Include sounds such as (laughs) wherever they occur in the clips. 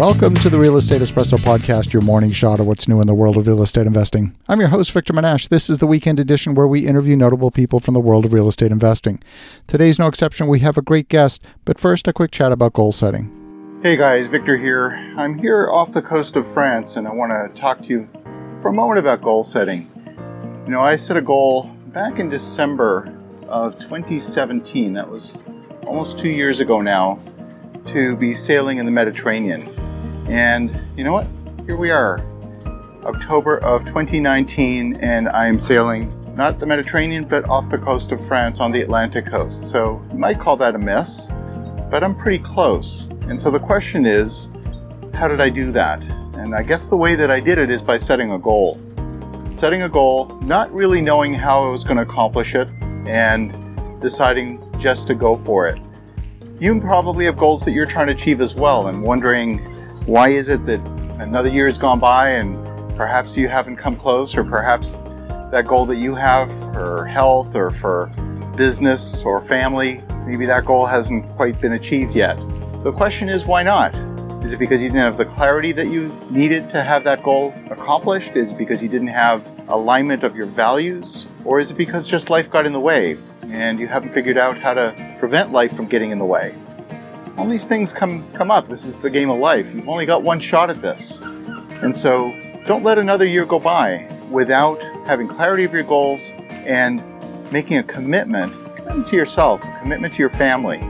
Welcome to the Real Estate Espresso Podcast, your morning shot of what's new in the world of real estate investing. I'm your host, Victor Menasce. This is the weekend edition where we interview notable people from the world of real estate investing. Today's no exception. We have a great guest, but first, a quick chat about goal setting. Hey guys, Victor here. I'm here off the coast of France and I want to talk to you for a moment about goal setting. You know, I set a goal back in December of 2017. That was almost two years ago now to be sailing in the Mediterranean. And you know what? Here we are, October of 2019, and I am sailing not the Mediterranean, but off the coast of France on the Atlantic coast. So you might call that a miss, but I'm pretty close. And so the question is, how did I do that? And I guess the way that I did it is by setting a goal. Setting a goal, not really knowing how I was going to accomplish it, and deciding just to go for it you probably have goals that you're trying to achieve as well and wondering why is it that another year has gone by and perhaps you haven't come close or perhaps that goal that you have for health or for business or family maybe that goal hasn't quite been achieved yet? The question is why not? Is it because you didn't have the clarity that you needed to have that goal accomplished? Is it because you didn't have alignment of your values? Or is it because just life got in the way and you haven't figured out how to prevent life from getting in the way. All these things come come up. This is the game of life. You've only got one shot at this. And so don't let another year go by without having clarity of your goals and making a commitment, commitment to yourself, a commitment to your family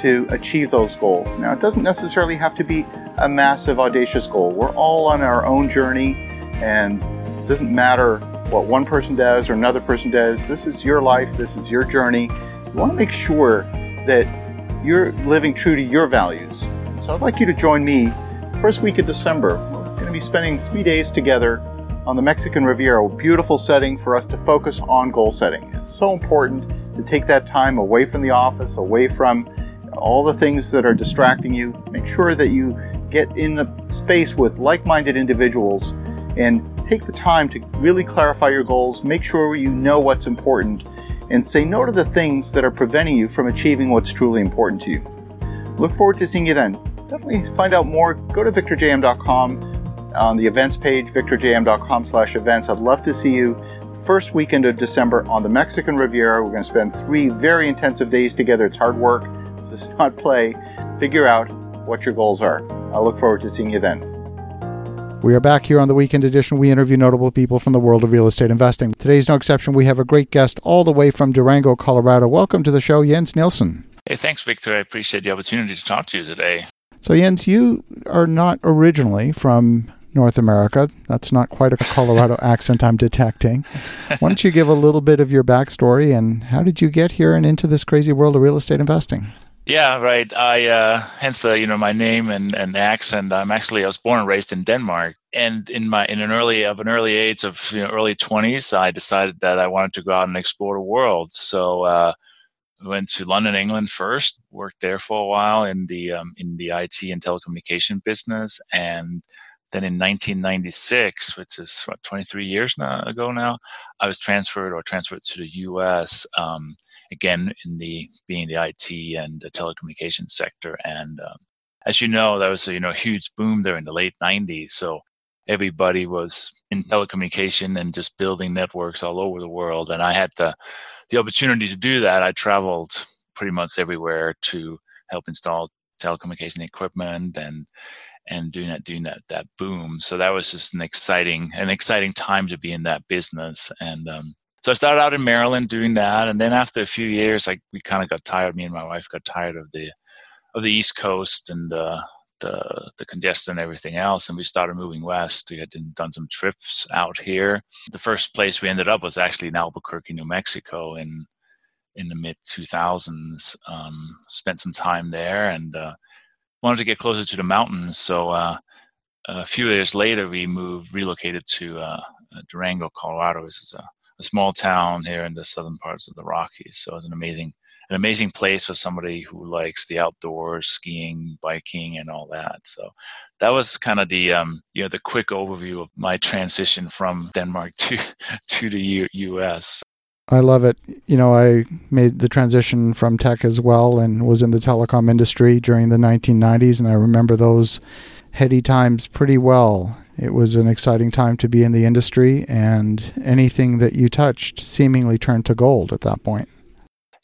to achieve those goals. Now, it doesn't necessarily have to be a massive, audacious goal. We're all on our own journey, and it doesn't matter what one person does or another person does. This is your life, this is your journey. You want to make sure that you're living true to your values. So I'd like you to join me first week of December. We're going to be spending three days together on the Mexican Riviera, a beautiful setting for us to focus on goal setting. It's so important to take that time away from the office, away from all the things that are distracting you. Make sure that you get in the space with like minded individuals and take the time to really clarify your goals, make sure you know what's important, and say no to the things that are preventing you from achieving what's truly important to you. Look forward to seeing you then. Definitely find out more. Go to victorjm.com on the events page, victorjm.com slash events. I'd love to see you first weekend of December on the Mexican Riviera. We're going to spend three very intensive days together. It's hard work. This is not play. Figure out what your goals are. I look forward to seeing you then. We are back here on the weekend edition. We interview notable people from the world of real estate investing. Today's no exception. We have a great guest all the way from Durango, Colorado. Welcome to the show, Jens Nielsen. Hey, thanks, Victor. I appreciate the opportunity to talk to you today. So, Jens, you are not originally from North America. That's not quite a Colorado (laughs) accent I'm detecting. Why don't you give a little bit of your backstory and how did you get here and into this crazy world of real estate investing? Yeah, right. I uh, hence the you know my name and, and accent. I'm actually I was born and raised in Denmark, and in my in an early of an early age of you know, early 20s, I decided that I wanted to go out and explore the world. So uh, went to London, England first. Worked there for a while in the um, in the IT and telecommunication business, and then in 1996, which is what 23 years now, ago now, I was transferred or transferred to the U.S. Um, again in the being the IT and the telecommunications sector. And um, as you know, that was a you know huge boom there in the late '90s. So everybody was in telecommunication and just building networks all over the world. And I had the the opportunity to do that. I traveled pretty much everywhere to help install telecommunication equipment and and doing that doing that that boom so that was just an exciting an exciting time to be in that business and um, so I started out in Maryland doing that, and then after a few years, like we kind of got tired. Me and my wife got tired of the of the East Coast and the the, the congestion and everything else, and we started moving west. We had done some trips out here. The first place we ended up was actually in Albuquerque, New Mexico, in in the mid 2000s. Um, spent some time there and uh, wanted to get closer to the mountains. So uh, a few years later, we moved, relocated to uh, Durango, Colorado. This is a a small town here in the southern parts of the Rockies. So it's an amazing, an amazing place for somebody who likes the outdoors, skiing, biking, and all that. So that was kind of the, um, you know, the quick overview of my transition from Denmark (laughs) to to the U- U.S. I love it. You know, I made the transition from tech as well and was in the telecom industry during the 1990s, and I remember those heady times pretty well. It was an exciting time to be in the industry, and anything that you touched seemingly turned to gold at that point.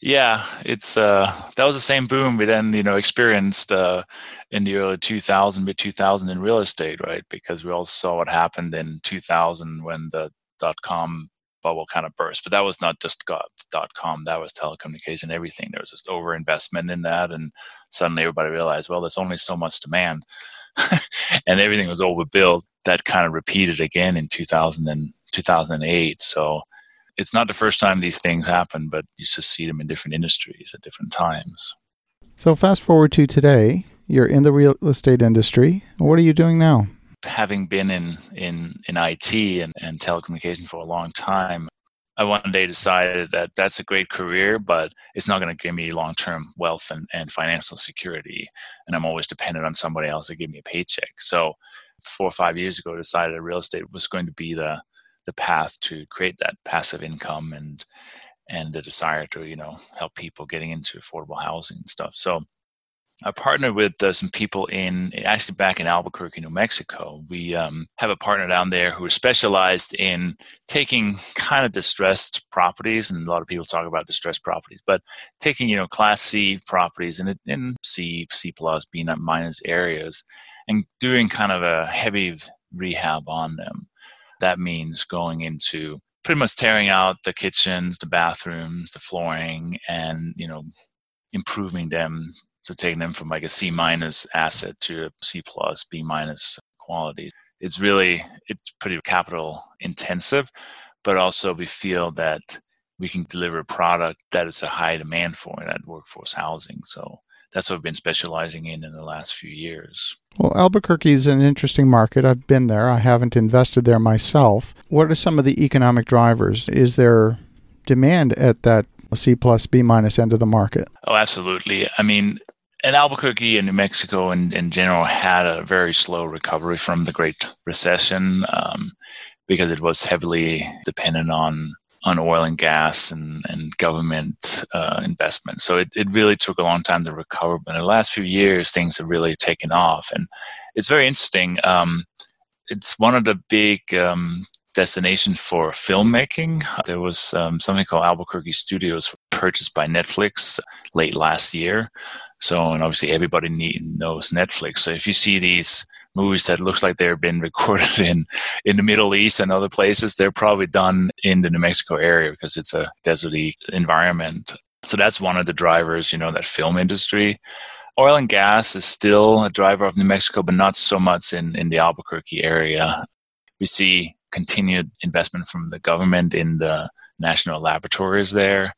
Yeah, it's uh, that was the same boom we then you know experienced uh, in the early 2000, mid 2000 in real estate, right? Because we all saw what happened in 2000 when the dot com bubble kind of burst. But that was not just dot com; that was telecommunication, everything. There was just over investment in that, and suddenly everybody realized, well, there's only so much demand, (laughs) and everything was overbuilt. That kind of repeated again in 2000 and 2008. So it's not the first time these things happen, but you just see them in different industries at different times. So fast forward to today, you're in the real estate industry. What are you doing now? Having been in in in IT and, and telecommunication for a long time, I one day decided that that's a great career, but it's not going to give me long term wealth and, and financial security. And I'm always dependent on somebody else to give me a paycheck. So, four or five years ago, I decided real estate was going to be the the path to create that passive income and and the desire to you know help people getting into affordable housing and stuff. So I partnered with uh, some people in actually back in Albuquerque, New Mexico. We um, have a partner down there who is specialized in taking kind of distressed properties, and a lot of people talk about distressed properties, but taking you know Class C properties in in C, C plus, B minus areas, and doing kind of a heavy rehab on them that means going into pretty much tearing out the kitchens, the bathrooms, the flooring, and you know improving them. So taking them from like a C minus asset to a C plus, B minus quality. It's really it's pretty capital intensive, but also we feel that we can deliver a product that is a high demand for in that workforce housing. So that's what we've been specializing in in the last few years. Well, Albuquerque is an interesting market. I've been there. I haven't invested there myself. What are some of the economic drivers? Is there demand at that C plus B minus end of the market? Oh, absolutely. I mean, in Albuquerque and New Mexico in, in general had a very slow recovery from the Great Recession um, because it was heavily dependent on on oil and gas and, and government uh, investment. So it, it really took a long time to recover. But in the last few years, things have really taken off. And it's very interesting. Um, it's one of the big um, destinations for filmmaking. There was um, something called Albuquerque Studios purchased by Netflix late last year. So, and obviously everybody need, knows Netflix. So if you see these movies that looks like they've been (laughs) recorded in in the Middle East and other places, they're probably done in the New Mexico area because it's a deserty environment. So that's one of the drivers, you know, that film industry. Oil and gas is still a driver of New Mexico, but not so much in, in the Albuquerque area. We see continued investment from the government in the national laboratories there.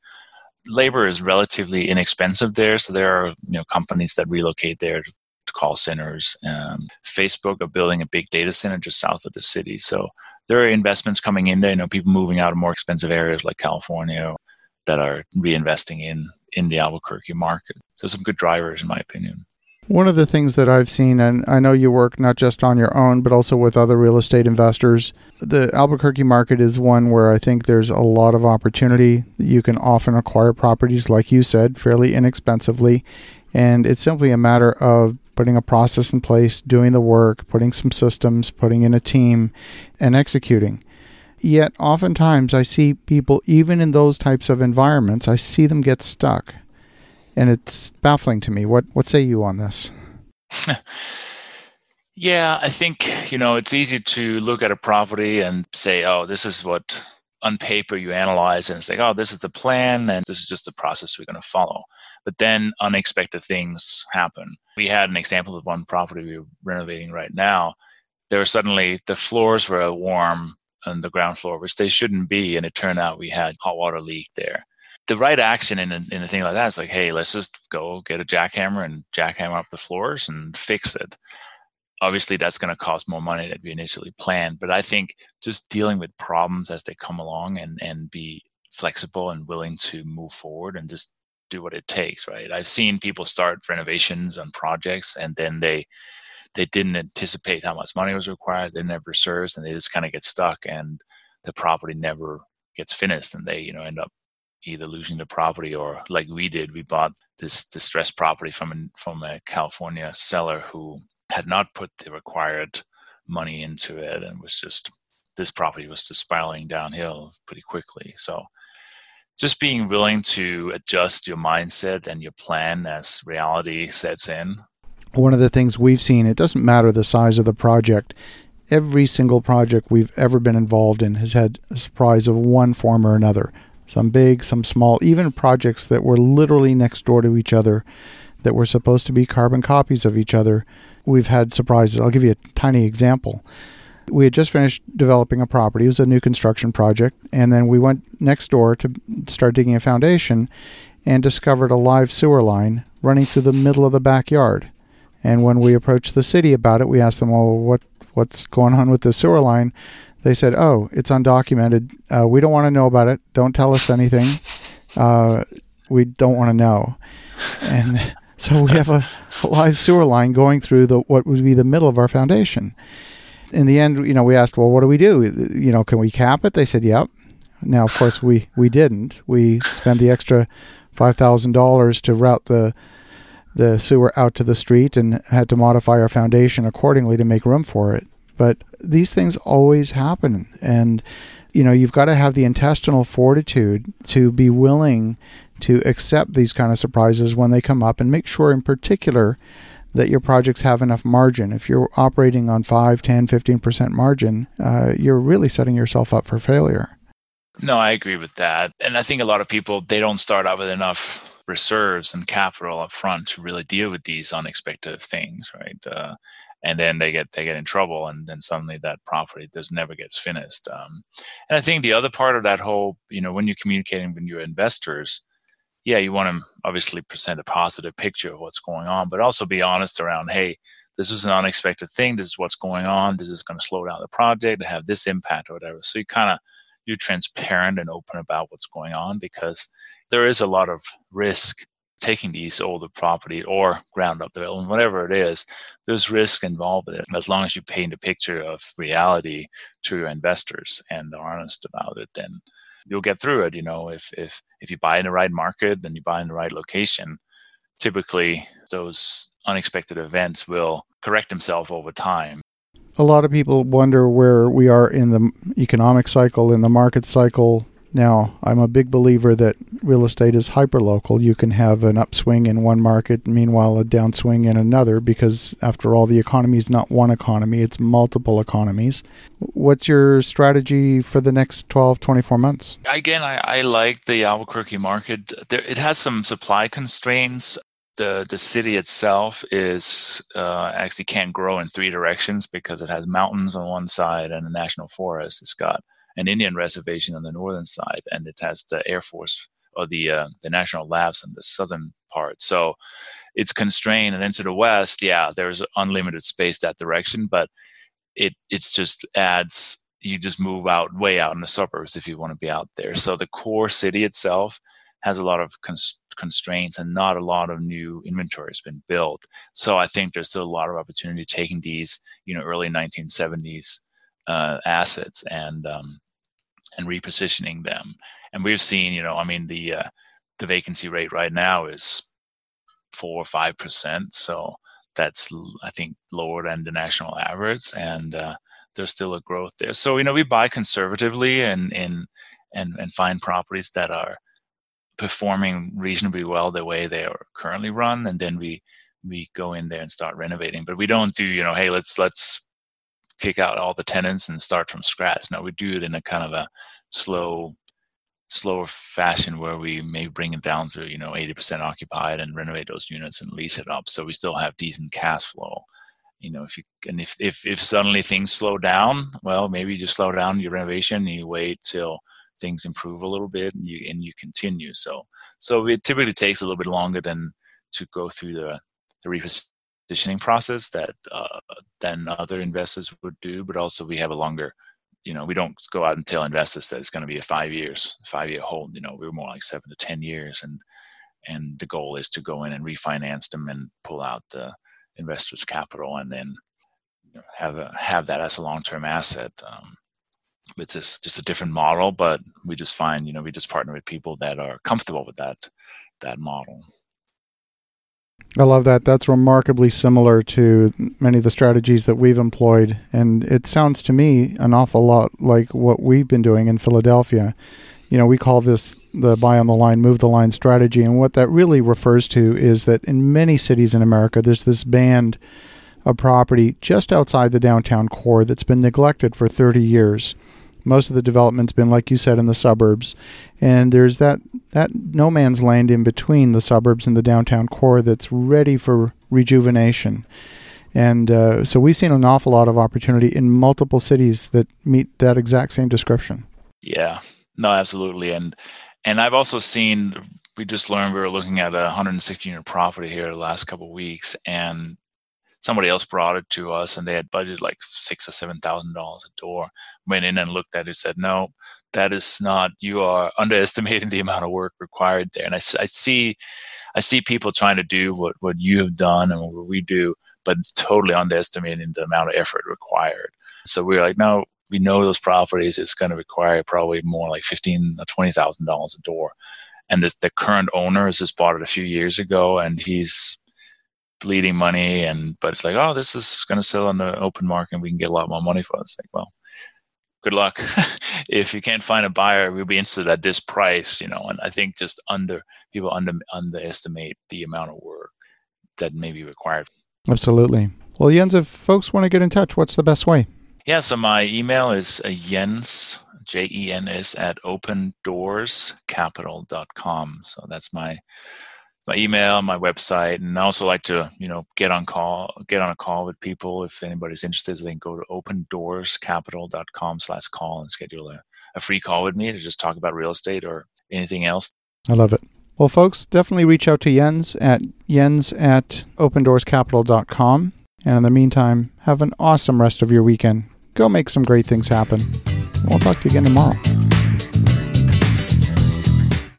Labor is relatively inexpensive there, so there are you know companies that relocate there to call centers. Um, Facebook are building a big data center just south of the city. So there are investments coming in there. You know, people moving out of more expensive areas like California that are reinvesting in in the Albuquerque market. So some good drivers, in my opinion. One of the things that I've seen, and I know you work not just on your own, but also with other real estate investors, the Albuquerque market is one where I think there's a lot of opportunity. You can often acquire properties, like you said, fairly inexpensively. And it's simply a matter of putting a process in place, doing the work, putting some systems, putting in a team, and executing. Yet, oftentimes, I see people, even in those types of environments, I see them get stuck. And it's baffling to me. What, what say you on this? (laughs) yeah, I think, you know, it's easy to look at a property and say, oh, this is what on paper you analyze and it's like, oh, this is the plan and this is just the process we're going to follow. But then unexpected things happen. We had an example of one property we're renovating right now. There were suddenly the floors were warm on the ground floor, which they shouldn't be, and it turned out we had hot water leak there. The right action in a, in a thing like that is like, hey, let's just go get a jackhammer and jackhammer up the floors and fix it obviously that's going to cost more money than we initially planned but i think just dealing with problems as they come along and and be flexible and willing to move forward and just do what it takes, right? I've seen people start renovations on projects and then they they didn't anticipate how much money was required. They never serves and they just kind of get stuck and the property never gets finished and they, you know, end up either losing the property or like we did, we bought this distressed property from a, from a California seller who had not put the required money into it and was just this property was just spiraling downhill pretty quickly. So just being willing to adjust your mindset and your plan as reality sets in. One of the things we've seen, it doesn't matter the size of the project. Every single project we've ever been involved in has had a surprise of one form or another. Some big, some small, even projects that were literally next door to each other that were supposed to be carbon copies of each other. We've had surprises. I'll give you a tiny example we had just finished developing a property. It was a new construction project. And then we went next door to start digging a foundation and discovered a live sewer line running through the middle of the backyard. And when we approached the city about it, we asked them, well, what, what's going on with the sewer line? They said, oh, it's undocumented. Uh, we don't want to know about it. Don't tell us anything. (laughs) Uh, we don't want to know. And (laughs) so we have a, a live sewer line going through the what would be the middle of our foundation in the end, you know, we asked, well, what do we do? You know, can we cap it? They said, yep. Now, of course, we we didn't. We spent the extra five thousand dollars to route the the sewer out to the street and had to modify our foundation accordingly to make room for it. But these things always happen, and you know, you've got to have the intestinal fortitude to be willing to accept these kind of surprises when they come up, and make sure, in particular that your projects have enough margin. If you're operating on 5, 10, 15% margin, uh, you're really setting yourself up for failure. No, I agree with that. And I think a lot of people, they don't start out with enough reserves and capital up front to really deal with these unexpected things, right? Uh, and then they get they get in trouble, and then suddenly that property just never gets finished. Um, and I think the other part of that whole, you know, when you're communicating with your investors, yeah, you want to obviously present a positive picture of what's going on, but also be honest around, hey, this is an unexpected thing. This is what's going on. This is going to slow down the project, have this impact or whatever. So you kind of you're transparent and open about what's going on because there is a lot of risk taking these older property or ground up development, whatever it is, there's risk involved with it. As long as you paint a picture of reality to your investors and are honest about it, then you'll get through it. You know, if if if you buy in the right market, then you buy in the right location. Typically, those unexpected events will correct themselves over time. A lot of people wonder where we are in the economic cycle, in the market cycle, now, I'm a big believer that real estate is hyperlocal. You can have an upswing in one market, meanwhile, a downswing in another, because after all, the economy is not one economy, it's multiple economies. What's your strategy for the next 12, 24 months? Again, I, I like the Albuquerque market. There, it has some supply constraints. The, the city itself is uh, actually can't grow in three directions because it has mountains on one side and a national forest. It's got an Indian reservation on the northern side, and it has the Air Force or the uh, the national labs on the southern part. So it's constrained, and then to the west, yeah, there's unlimited space that direction, but it it's just adds. You just move out way out in the suburbs if you want to be out there. So the core city itself has a lot of cons- constraints and not a lot of new inventory has been built. So I think there's still a lot of opportunity taking these, you know, early 1970s uh, assets and um, and repositioning them. And we've seen, you know, I mean, the uh, the vacancy rate right now is four or five percent. So that's I think lower than the national average, and uh, there's still a growth there. So you know, we buy conservatively and and and and find properties that are performing reasonably well the way they are currently run, and then we we go in there and start renovating. But we don't do, you know, hey, let's let's kick out all the tenants and start from scratch. No, we do it in a kind of a slow, slower fashion where we may bring it down to you know 80% occupied and renovate those units and lease it up, so we still have decent cash flow. You know, if you and if if if suddenly things slow down, well, maybe you just slow down your renovation and you wait till things improve a little bit and you and you continue. So so it typically takes a little bit longer than to go through the the repositioning process that uh, than other investors would do, but also we have a longer, you know, we don't go out and tell investors that it's going to be a five years, five year hold. You know, we're more like seven to ten years, and and the goal is to go in and refinance them and pull out the investors' capital, and then you know, have a, have that as a long term asset. Um, it's just just a different model, but we just find you know we just partner with people that are comfortable with that that model. I love that. That's remarkably similar to many of the strategies that we've employed. And it sounds to me an awful lot like what we've been doing in Philadelphia. You know, we call this the buy on the line, move the line strategy. And what that really refers to is that in many cities in America, there's this band of property just outside the downtown core that's been neglected for 30 years. Most of the development's been, like you said, in the suburbs, and there's that that no man's land in between the suburbs and the downtown core that's ready for rejuvenation. And uh, so we've seen an awful lot of opportunity in multiple cities that meet that exact same description. Yeah, no, absolutely, and and I've also seen. We just learned we were looking at a 116 unit property here the last couple weeks, and somebody else brought it to us and they had budgeted like six or seven thousand dollars a door. Went in and looked at it said no that is not you are underestimating the amount of work required there. And i, I see i see people trying to do what, what you have done and what we do but totally underestimating the amount of effort required. So we are like no we know those properties. It's going to require probably more like fifteen or twenty thousand dollars a door. And this, the current owner has just bought it a few years ago and he's bleeding money and but it's like oh this is going to sell on the open market and we can get a lot more money for it. It's like well good luck. (laughs) If you can't find a buyer we'll be interested at this price you know and i think just under people under underestimate the amount of work that may be required. Absolutely. Well jens if folks want to get in touch what's the best way? Yeah so my email is uh, jens j-e-n-s at opendoorscapital.com so that's my my email, my website, and I also like to, you know, get on call, get on a call with people. If anybody's interested, they can go to opendoorscapital.com slash call and schedule a, a free call with me to just talk about real estate or anything else. I love it. Well, folks, definitely reach out to Jens at jens at opendoorscapital.com. And in the meantime, have an awesome rest of your weekend. Go make some great things happen. We'll talk to you again tomorrow.